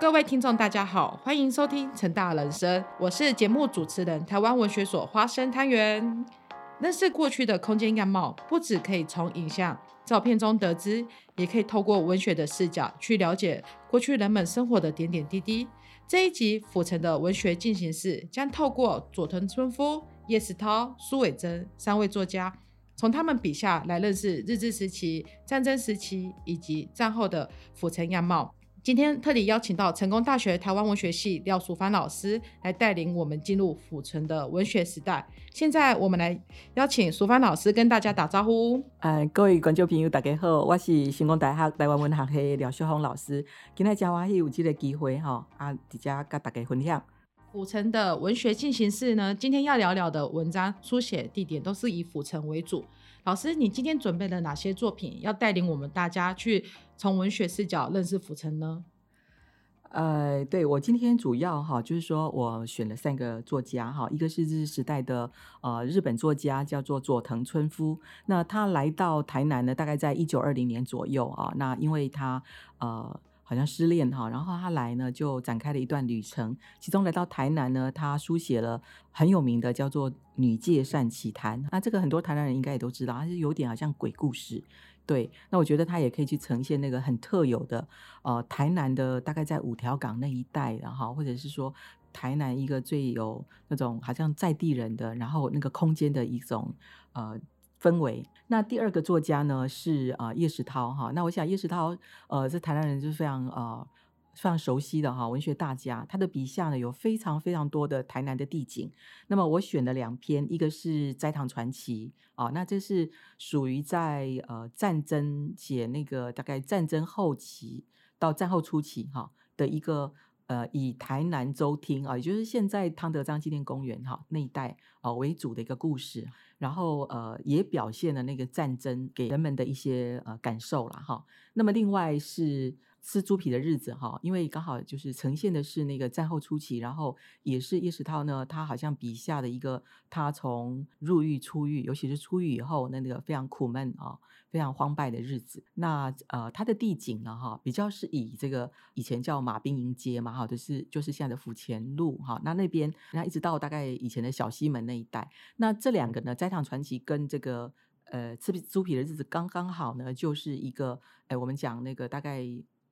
各位听众，大家好，欢迎收听成大人生，我是节目主持人台湾文学所花生汤圆。认识过去的空间样貌，不只可以从影像、照片中得知，也可以透过文学的视角去了解过去人们生活的点点滴滴。这一集府城的文学进行式将透过佐藤春夫、叶石涛、苏伟珍三位作家，从他们笔下来认识日治时期、战争时期以及战后的府城样貌。今天特地邀请到成功大学台湾文学系廖淑芳老师来带领我们进入府城的文学时代。现在我们来邀请淑芳老师跟大家打招呼。呃，各位观众朋友，大家好，我是成功大学台湾文学系廖淑芳老师。今天真欢喜有这个机会哈，啊，直接跟大家分享。府城的文学进行式呢，今天要聊聊的文章书写地点都是以府城为主。老师，你今天准备了哪些作品，要带领我们大家去从文学视角认识浮城呢？呃，对我今天主要哈，就是说我选了三个作家哈，一个是日时代的呃日本作家，叫做佐藤春夫。那他来到台南呢，大概在一九二零年左右啊。那因为他呃。好像失恋哈，然后他来呢，就展开了一段旅程。其中来到台南呢，他书写了很有名的叫做《女界善奇谈》。那这个很多台南人应该也都知道，它是有点好像鬼故事。对，那我觉得他也可以去呈现那个很特有的呃台南的大概在五条港那一带，然后或者是说台南一个最有那种好像在地人的，然后那个空间的一种呃。氛围。那第二个作家呢是啊叶石涛哈。那我想叶石涛呃是台南人就是非常呃非常熟悉的哈文学大家。他的笔下呢有非常非常多的台南的地景。那么我选了两篇，一个是《斋堂传奇》啊，那这是属于在呃战争写那个大概战争后期到战后初期哈的一个。呃，以台南州厅啊，也就是现在汤德章纪念公园哈那一带啊为主的一个故事，然后呃也表现了那个战争给人们的一些呃感受了哈。那么另外是。吃猪皮的日子哈，因为刚好就是呈现的是那个战后初期，然后也是叶石涛呢，他好像笔下的一个他从入狱出狱，尤其是出狱以后那那个非常苦闷啊，非常荒败的日子。那呃，他的地景呢哈，比较是以这个以前叫马兵营街嘛哈，就是就是现在的府前路哈，那那边那一直到大概以前的小西门那一带。那这两个呢，斋堂传奇跟这个呃吃猪皮的日子刚刚好呢，就是一个哎，我们讲那个大概。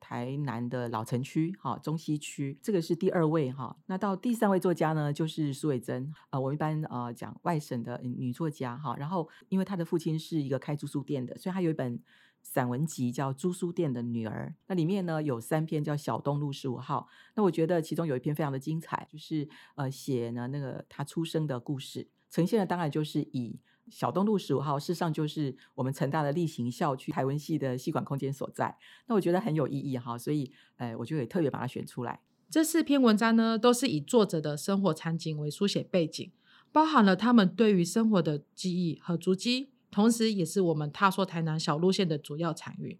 台南的老城区，哈，中西区，这个是第二位，哈。那到第三位作家呢，就是苏伟珍，啊，我们一般啊讲外省的女作家，哈。然后，因为她的父亲是一个开租书店的，所以她有一本散文集叫《租书店的女儿》。那里面呢有三篇叫《小东路十五号》。那我觉得其中有一篇非常的精彩，就是呃写呢那个她出生的故事，呈现的当然就是以。小东路十五号，事实上就是我们成大的例行校区台文系的系馆空间所在。那我觉得很有意义哈，所以，哎，我就也特别把它选出来。这四篇文章呢，都是以作者的生活场景为书写背景，包含了他们对于生活的记忆和足迹，同时也是我们踏说台南小路线的主要场域。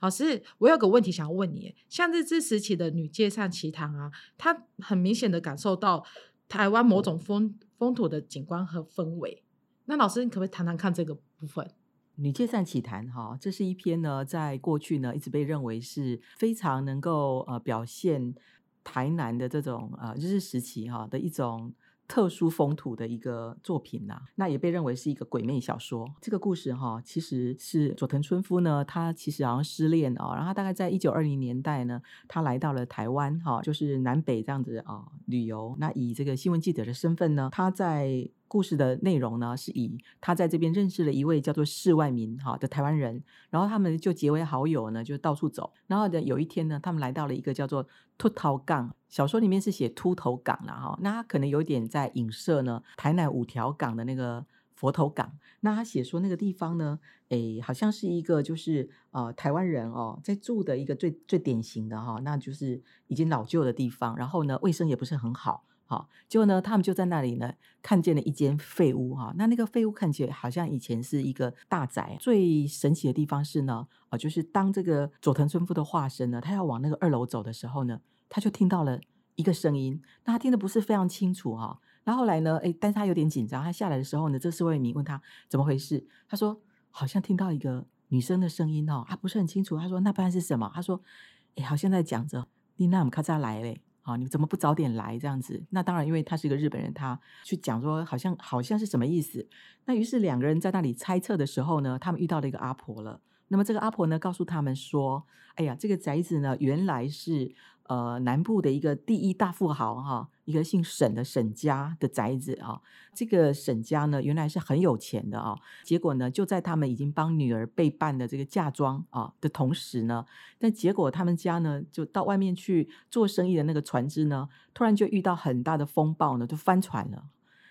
老师，我有个问题想要问你，像日治时期的女界上奇堂啊，它很明显的感受到台湾某种风风土的景观和氛围。那老师，你可不可以谈谈看这个部分？《女界善奇谈》哈，这是一篇呢，在过去呢，一直被认为是非常能够呃表现台南的这种呃日治时期哈的一种。特殊风土的一个作品呐，那也被认为是一个鬼魅小说。这个故事哈，其实是佐藤春夫呢，他其实好像失恋哦，然后大概在一九二零年代呢，他来到了台湾哈，就是南北这样子啊旅游。那以这个新闻记者的身份呢，他在故事的内容呢，是以他在这边认识了一位叫做世外民哈的台湾人，然后他们就结为好友呢，就到处走。然后呢，有一天呢，他们来到了一个叫做秃头港。小说里面是写秃头港了哈，那他可能有点在影射呢台南五条港的那个佛头港。那他写说那个地方呢，诶，好像是一个就是呃台湾人哦在住的一个最最典型的哈，那就是已经老旧的地方，然后呢卫生也不是很好，好，结果呢他们就在那里呢看见了一间废屋哈，那那个废屋看起来好像以前是一个大宅。最神奇的地方是呢，啊，就是当这个佐藤村夫的化身呢，他要往那个二楼走的时候呢。他就听到了一个声音，那他听的不是非常清楚哈。然后来呢，哎，但是他有点紧张。他下来的时候呢，这四位民问他怎么回事，他说好像听到一个女生的声音哦，他不是很清楚。他说那不然是什么？他说哎，好像在讲着你那么卡扎来嘞？啊，你怎么不早点来？这样子，那当然，因为他是一个日本人，他去讲说，好像好像是什么意思？那于是两个人在那里猜测的时候呢，他们遇到了一个阿婆了。那么这个阿婆呢，告诉他们说：“哎呀，这个宅子呢，原来是呃南部的一个第一大富豪哈，一个姓沈的沈家的宅子啊。这个沈家呢，原来是很有钱的啊。结果呢，就在他们已经帮女儿备办的这个嫁妆啊的同时呢，但结果他们家呢，就到外面去做生意的那个船只呢，突然就遇到很大的风暴呢，就翻船了。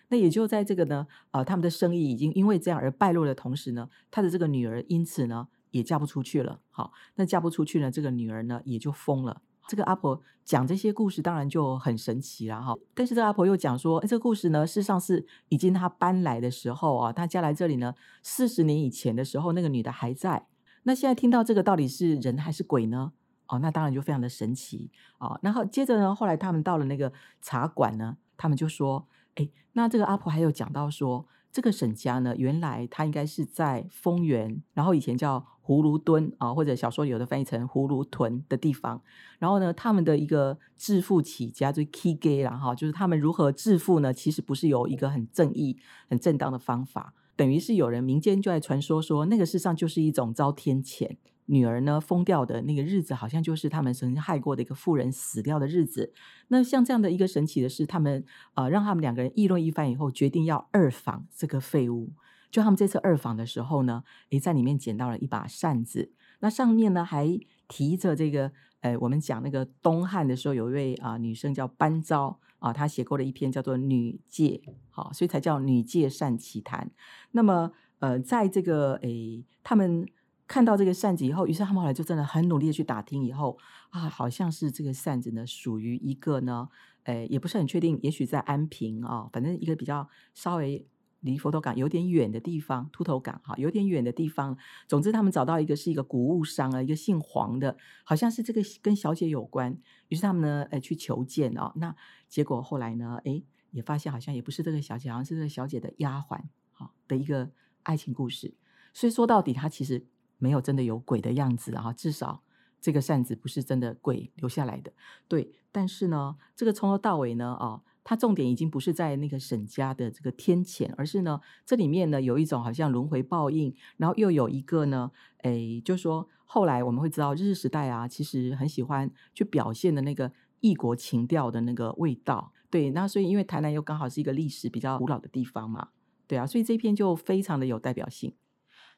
那也就在这个呢，呃，他们的生意已经因为这样而败落的同时呢，他的这个女儿因此呢。”也嫁不出去了，好，那嫁不出去呢，这个女儿呢也就疯了。这个阿婆讲这些故事，当然就很神奇了哈。但是这个阿婆又讲说，这个故事呢，事实上是已经她搬来的时候啊，她嫁来这里呢，四十年以前的时候，那个女的还在。那现在听到这个到底是人还是鬼呢？哦，那当然就非常的神奇啊。然后接着呢，后来他们到了那个茶馆呢，他们就说，哎，那这个阿婆还有讲到说。这个沈家呢，原来他应该是在丰原，然后以前叫葫芦墩啊，或者小说有的翻译成葫芦屯的地方。然后呢，他们的一个致富起家就是 key gay 了哈，就是他们如何致富呢？其实不是有一个很正义、很正当的方法，等于是有人民间就在传说说，那个事实上就是一种遭天谴。女儿呢疯掉的那个日子，好像就是他们曾经害过的一个妇人死掉的日子。那像这样的一个神奇的事，他们啊让他们两个人议论一番以后，决定要二访这个废物。就他们这次二访的时候呢，也，在里面捡到了一把扇子，那上面呢还提着这个，诶，我们讲那个东汉的时候有一位啊女生叫班昭啊，她写过了一篇叫做《女戒》，好，所以才叫《女戒善奇谈》。那么呃，在这个诶他们。看到这个扇子以后，于是他们后来就真的很努力的去打听，以后啊，好像是这个扇子呢，属于一个呢，诶，也不是很确定，也许在安平啊，反正一个比较稍微离佛头港有点远的地方，秃头港哈，有点远的地方。总之，他们找到一个是一个古物商啊，一个姓黄的，好像是这个跟小姐有关。于是他们呢，诶，去求见哦。那结果后来呢，诶，也发现好像也不是这个小姐，好像是这个小姐的丫鬟，好，的一个爱情故事。所以说到底，他其实。没有真的有鬼的样子啊，至少这个扇子不是真的鬼留下来的。对，但是呢，这个从头到尾呢，啊，它重点已经不是在那个沈家的这个天谴，而是呢，这里面呢有一种好像轮回报应，然后又有一个呢，诶，就是说后来我们会知道，日治时代啊，其实很喜欢去表现的那个异国情调的那个味道。对，那所以因为台南又刚好是一个历史比较古老的地方嘛，对啊，所以这篇就非常的有代表性。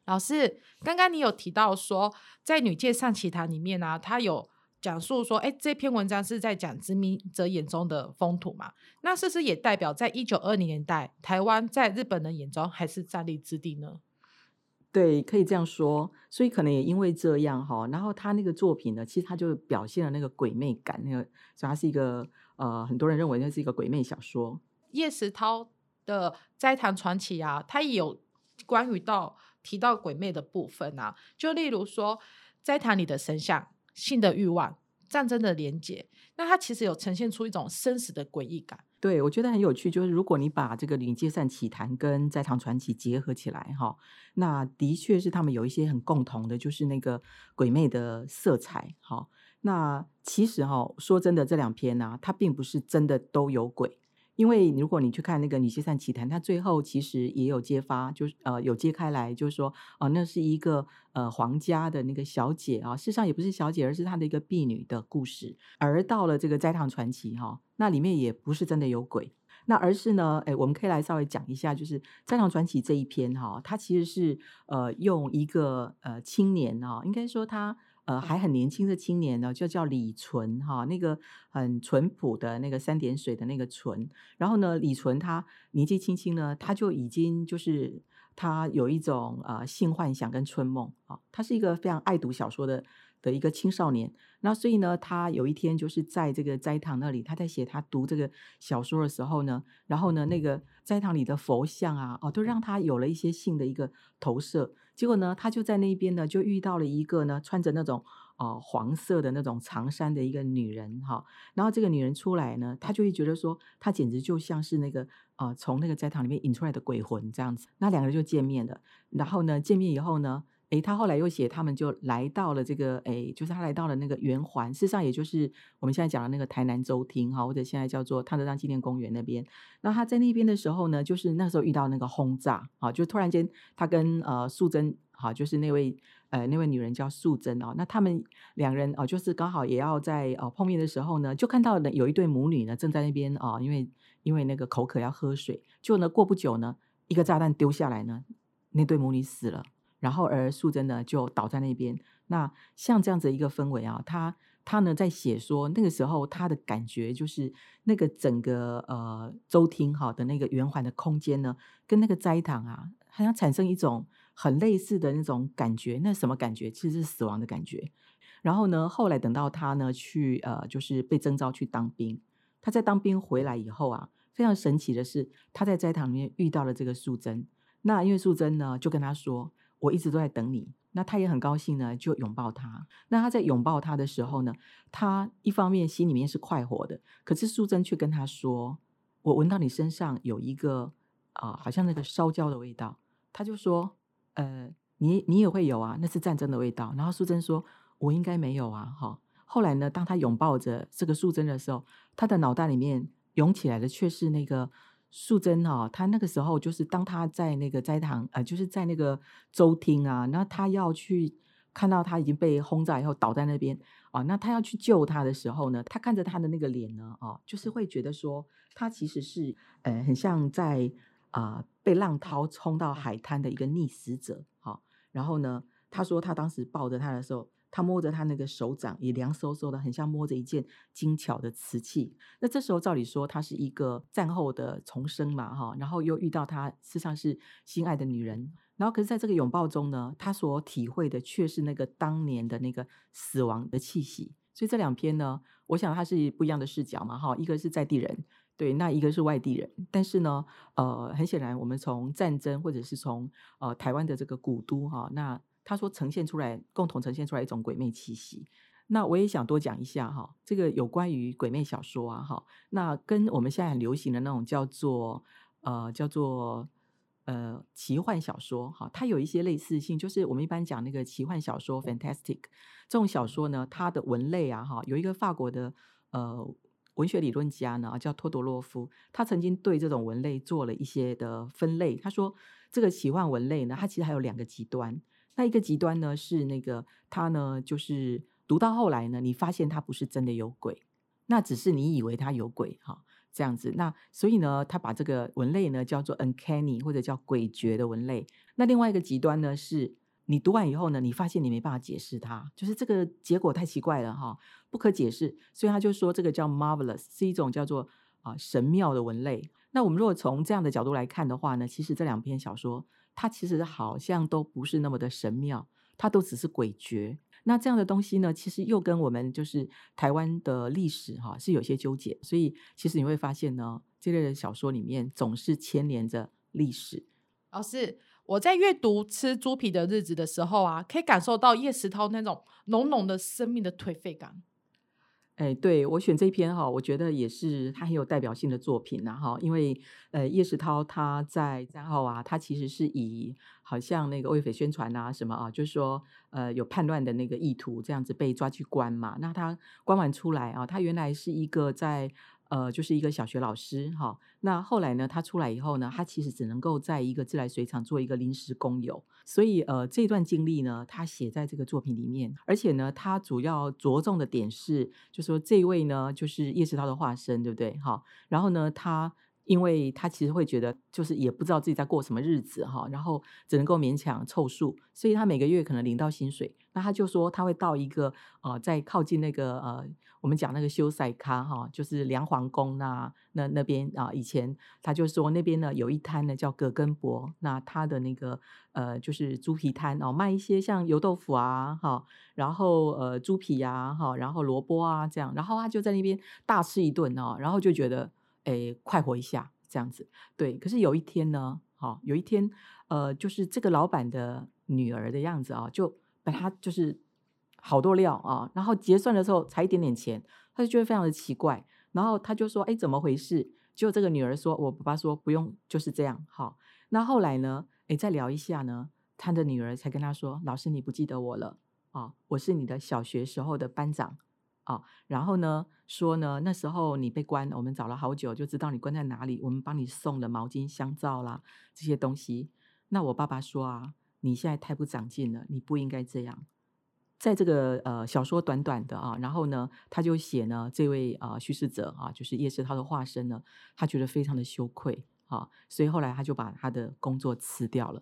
老师，刚刚你有提到说，在《女界上奇谈》里面呢，它有讲述说，哎，这篇文章是在讲殖民者眼中的风土嘛？那是不是也代表在一九二零年代，台湾在日本人眼中还是战立之地呢？对，可以这样说。所以可能也因为这样哈，然后他那个作品呢，其实他就表现了那个鬼魅感，那个所以它是一个呃，很多人认为那是一个鬼魅小说。叶石涛的《斋堂传奇》啊，他也有关于到。提到鬼魅的部分啊，就例如说斋堂里的神像、性的欲望、战争的连结，那它其实有呈现出一种生死的诡异感。对，我觉得很有趣，就是如果你把这个《灵界善奇谈》跟《在唐传奇》结合起来，哈，那的确是他们有一些很共同的，就是那个鬼魅的色彩。哈，那其实哈，说真的，这两篇呢，它并不是真的都有鬼。因为如果你去看那个《女仙散奇谈》，它最后其实也有揭发，就是呃有揭开来，就是说哦，那是一个呃皇家的那个小姐啊，事实上也不是小姐，而是她的一个婢女的故事。而到了这个《斋堂传奇》哈，那里面也不是真的有鬼，那而是呢，哎，我们可以来稍微讲一下，就是《斋堂传奇》这一篇哈，它其实是呃用一个呃青年啊，应该说他。呃，还很年轻的青年呢，就叫李纯哈，那个很淳朴的那个三点水的那个纯。然后呢，李纯他年纪轻轻呢，他就已经就是他有一种呃性幻想跟春梦啊，他是一个非常爱读小说的的一个青少年。那所以呢，他有一天就是在这个斋堂那里，他在写他读这个小说的时候呢，然后呢，那个斋堂里的佛像啊，哦，都让他有了一些性的一个投射。结果呢，他就在那边呢，就遇到了一个呢，穿着那种呃黄色的那种长衫的一个女人哈。然后这个女人出来呢，他就会觉得说，她简直就像是那个呃从那个斋堂里面引出来的鬼魂这样子。那两个人就见面了。然后呢，见面以后呢，诶，他后来又写，他们就来到了这个，诶，就是他来到了那个圆环，事实上也就是我们现在讲的那个台南州厅哈，或者现在叫做汤德章纪念公园那边。那他在那边的时候呢，就是那时候遇到那个轰炸，啊，就突然间他跟呃素贞，哈，就是那位呃那位女人叫素贞哦，那他们两人哦，就是刚好也要在呃碰面的时候呢，就看到有一对母女呢正在那边啊，因为因为那个口渴要喝水，就呢过不久呢，一个炸弹丢下来呢，那对母女死了。然后而素贞呢就倒在那边。那像这样子一个氛围啊，他他呢在写说那个时候他的感觉就是那个整个呃周厅哈的那个圆环的空间呢，跟那个斋堂啊，好像产生一种很类似的那种感觉。那什么感觉？其实是死亡的感觉。然后呢，后来等到他呢去呃就是被征召去当兵，他在当兵回来以后啊，非常神奇的是他在斋堂里面遇到了这个素贞。那因为素贞呢就跟他说。我一直都在等你，那他也很高兴呢，就拥抱他。那他在拥抱他的时候呢，他一方面心里面是快活的，可是素贞却跟他说：“我闻到你身上有一个啊，好像那个烧焦的味道。”他就说：“呃，你你也会有啊，那是战争的味道。”然后素贞说：“我应该没有啊。”哈，后来呢，当他拥抱着这个素贞的时候，他的脑袋里面涌起来的却是那个。素贞哈，他那个时候就是当他在那个斋堂，呃，就是在那个周厅啊，那他要去看到他已经被轰炸以后倒在那边啊，那他要去救他的时候呢，他看着他的那个脸呢，哦，就是会觉得说他其实是呃很像在啊被浪涛冲到海滩的一个溺死者，好，然后呢，他说他当时抱着他的时候。他摸着他那个手掌，也凉飕飕的，很像摸着一件精巧的瓷器。那这时候照理说，他是一个战后的重生嘛，哈，然后又遇到他事实上是心爱的女人，然后可是在这个拥抱中呢，他所体会的却是那个当年的那个死亡的气息。所以这两篇呢，我想它是不一样的视角嘛，哈，一个是在地人，对，那一个是外地人。但是呢，呃，很显然，我们从战争或者是从呃台湾的这个古都，哈，那。他说呈现出来，共同呈现出来一种鬼魅气息。那我也想多讲一下哈，这个有关于鬼魅小说啊哈，那跟我们现在很流行的那种叫做呃叫做呃奇幻小说哈，它有一些类似性，就是我们一般讲那个奇幻小说 （fantastic） 这种小说呢，它的文类啊哈，有一个法国的呃文学理论家呢叫托多洛夫，他曾经对这种文类做了一些的分类。他说这个奇幻文类呢，它其实还有两个极端。那一个极端呢，是那个他呢，就是读到后来呢，你发现他不是真的有鬼，那只是你以为他有鬼哈，这样子。那所以呢，他把这个文类呢叫做 uncanny 或者叫诡谲的文类。那另外一个极端呢，是你读完以后呢，你发现你没办法解释它，就是这个结果太奇怪了哈，不可解释。所以他就说这个叫 marvelous，是一种叫做啊神妙的文类。那我们如果从这样的角度来看的话呢，其实这两篇小说。它其实好像都不是那么的神妙，它都只是诡谲。那这样的东西呢，其实又跟我们就是台湾的历史哈是有些纠结。所以其实你会发现呢，这类的小说里面总是牵连着历史。老师，我在阅读《吃猪皮的日子》的时候啊，可以感受到叶石涛那种浓浓的生命的颓废感。哎，对我选这篇哈，我觉得也是他很有代表性的作品呐哈，因为呃叶石涛他在战后啊，他其实是以好像那个为匪宣传啊什么啊，就是说呃有叛乱的那个意图这样子被抓去关嘛，那他关完出来啊，他原来是一个在。呃，就是一个小学老师哈。那后来呢，他出来以后呢，他其实只能够在一个自来水厂做一个临时工友。所以呃，这段经历呢，他写在这个作品里面。而且呢，他主要着重的点是，就说这位呢，就是叶世涛的化身，对不对？哈。然后呢，他。因为他其实会觉得，就是也不知道自己在过什么日子哈，然后只能够勉强凑数，所以他每个月可能领到薪水，那他就说他会到一个呃，在靠近那个呃，我们讲那个修赛咖哈，就是梁皇宫那那那边啊，以前他就说那边呢有一摊呢叫葛根博，那他的那个呃就是猪皮摊哦，卖一些像油豆腐啊哈，然后呃猪皮呀哈，然后萝卜啊这样，然后他就在那边大吃一顿哦，然后就觉得。诶，快活一下这样子，对。可是有一天呢，哈，有一天，呃，就是这个老板的女儿的样子啊，就把他就是好多料啊，然后结算的时候才一点点钱，他就觉得非常的奇怪，然后他就说，哎，怎么回事？就这个女儿说，我爸爸说不用，就是这样，好。那后来呢，哎，再聊一下呢，他的女儿才跟他说：“老师，你不记得我了啊？我是你的小学时候的班长啊。然后呢，说呢，那时候你被关，我们找了好久，就知道你关在哪里，我们帮你送了毛巾、香皂啦这些东西。那我爸爸说啊，你现在太不长进了，你不应该这样。在这个呃小说短短的啊，然后呢，他就写呢，这位啊叙事者啊，就是叶世涛的化身呢，他觉得非常的羞愧啊，所以后来他就把他的工作辞掉了。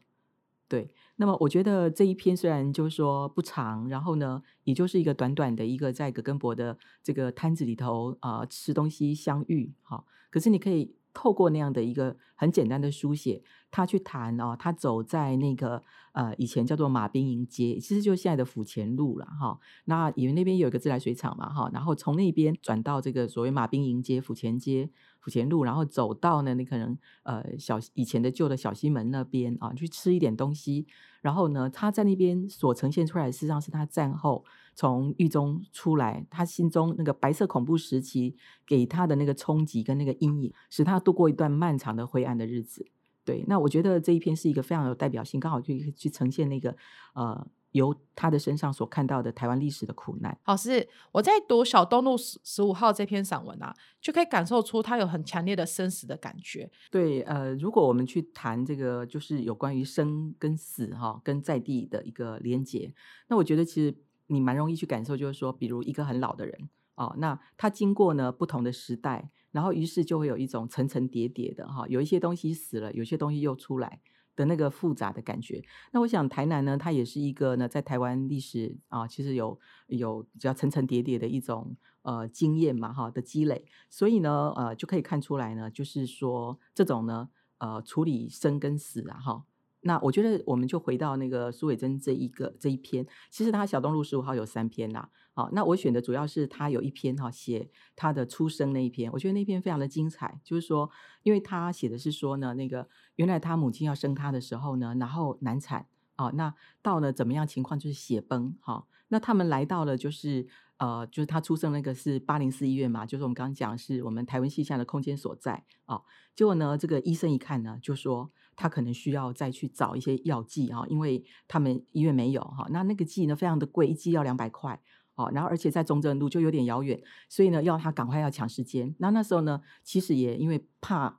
对，那么我觉得这一篇虽然就是说不长，然后呢，也就是一个短短的一个在葛根伯的这个摊子里头啊吃东西相遇，哈，可是你可以透过那样的一个很简单的书写，他去谈哦，他走在那个呃以前叫做马兵营街，其实就是现在的府前路了哈。那因为那边有一个自来水厂嘛哈，然后从那边转到这个所谓马兵营街、府前街。府前路，然后走到呢，你可能呃小以前的旧的小西门那边啊，去吃一点东西。然后呢，他在那边所呈现出来，事实上是他战后从狱中出来，他心中那个白色恐怖时期给他的那个冲击跟那个阴影，使他度过一段漫长的灰暗的日子。对，那我觉得这一篇是一个非常有代表性，刚好可以去呈现那个呃。由他的身上所看到的台湾历史的苦难。好，是我在读小东路十十五号这篇散文啊，就可以感受出他有很强烈的生死的感觉。对，呃，如果我们去谈这个，就是有关于生跟死哈，跟在地的一个连结，那我觉得其实你蛮容易去感受，就是说，比如一个很老的人哦，那他经过呢不同的时代，然后于是就会有一种层层叠叠的哈，有一些东西死了，有些东西又出来。的那个复杂的感觉，那我想台南呢，它也是一个呢，在台湾历史啊，其实有有比较层层叠叠的一种呃经验嘛，哈的积累，所以呢，呃就可以看出来呢，就是说这种呢，呃处理生跟死啊，哈。那我觉得我们就回到那个苏伟珍这一个这一篇，其实他小东路十五号有三篇啦，好，那我选的主要是他有一篇哈写他的出生那一篇，我觉得那篇非常的精彩，就是说，因为他写的是说呢，那个原来他母亲要生他的时候呢，然后难产，哦，那到了怎么样情况就是血崩，哈，那他们来到了就是呃，就是他出生那个是八零四医院嘛，就是我们刚刚讲是我们台湾西下的空间所在，哦，结果呢，这个医生一看呢，就说。他可能需要再去找一些药剂啊，因为他们医院没有哈。那那个剂呢，非常的贵，一剂要两百块哦。然后而且在中正路就有点遥远，所以呢，要他赶快要抢时间。那那时候呢，其实也因为怕。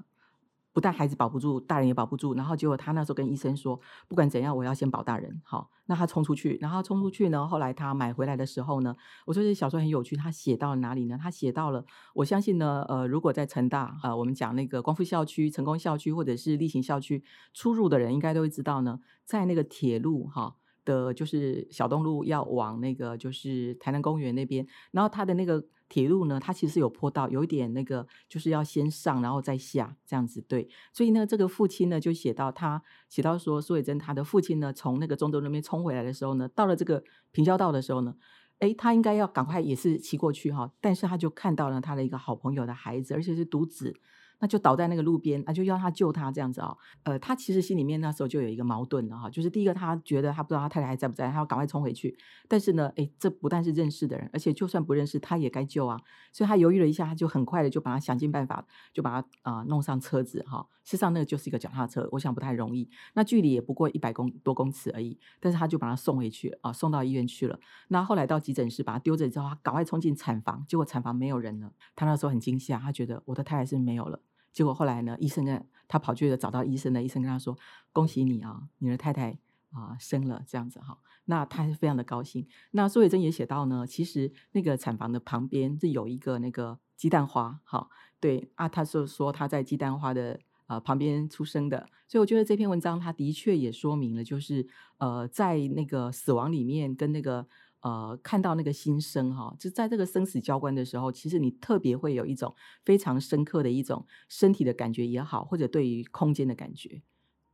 不但孩子保不住，大人也保不住。然后结果他那时候跟医生说，不管怎样，我要先保大人。好，那他冲出去，然后冲出去呢。后来他买回来的时候呢，我说这小说很有趣。他写到了哪里呢？他写到了，我相信呢，呃，如果在成大，呃，我们讲那个光复校区、成功校区或者是立行校区出入的人，应该都会知道呢，在那个铁路哈的，就是小东路要往那个就是台南公园那边，然后他的那个。铁路呢，它其实有坡道，有一点那个，就是要先上然后再下这样子，对。所以呢，这个父亲呢就写到他写到说，苏伟珍他的父亲呢从那个中州那边冲回来的时候呢，到了这个平交道的时候呢，哎，他应该要赶快也是骑过去哈，但是他就看到了他的一个好朋友的孩子，而且是独子。那就倒在那个路边，啊，就要他救他这样子啊。呃，他其实心里面那时候就有一个矛盾了哈，就是第一个他觉得他不知道他太太还在不在，他要赶快冲回去。但是呢，哎，这不但是认识的人，而且就算不认识，他也该救啊。所以他犹豫了一下，他就很快的就把他想尽办法，就把他啊弄上车子哈。事实上那个就是一个脚踏车，我想不太容易。那距离也不过一百公多公尺而已，但是他就把他送回去啊，送到医院去了。那后来到急诊室把他丢着之后，他赶快冲进产房，结果产房没有人了。他那时候很惊吓，他觉得我的太太是没有了。结果后来呢，医生跟他跑去了找到医生的，医生跟他说：“恭喜你啊，你的太太啊生了这样子哈。”那他是非常的高兴。那苏伟珍也写到呢，其实那个产房的旁边是有一个那个鸡蛋花，哈，对啊，他就说他在鸡蛋花的呃旁边出生的。所以我觉得这篇文章他的确也说明了，就是呃在那个死亡里面跟那个。呃，看到那个新生哈，就在这个生死交关的时候，其实你特别会有一种非常深刻的一种身体的感觉也好，或者对于空间的感觉。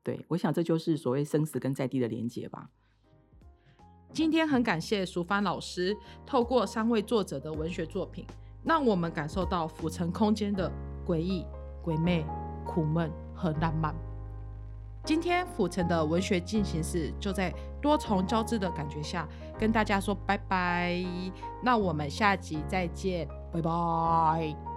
对我想这就是所谓生死跟在地的连接吧。今天很感谢淑帆老师透过三位作者的文学作品，让我们感受到府城空间的诡异、鬼魅、苦闷和浪漫。今天府城的文学进行式就在多重交织的感觉下，跟大家说拜拜。那我们下集再见，拜拜。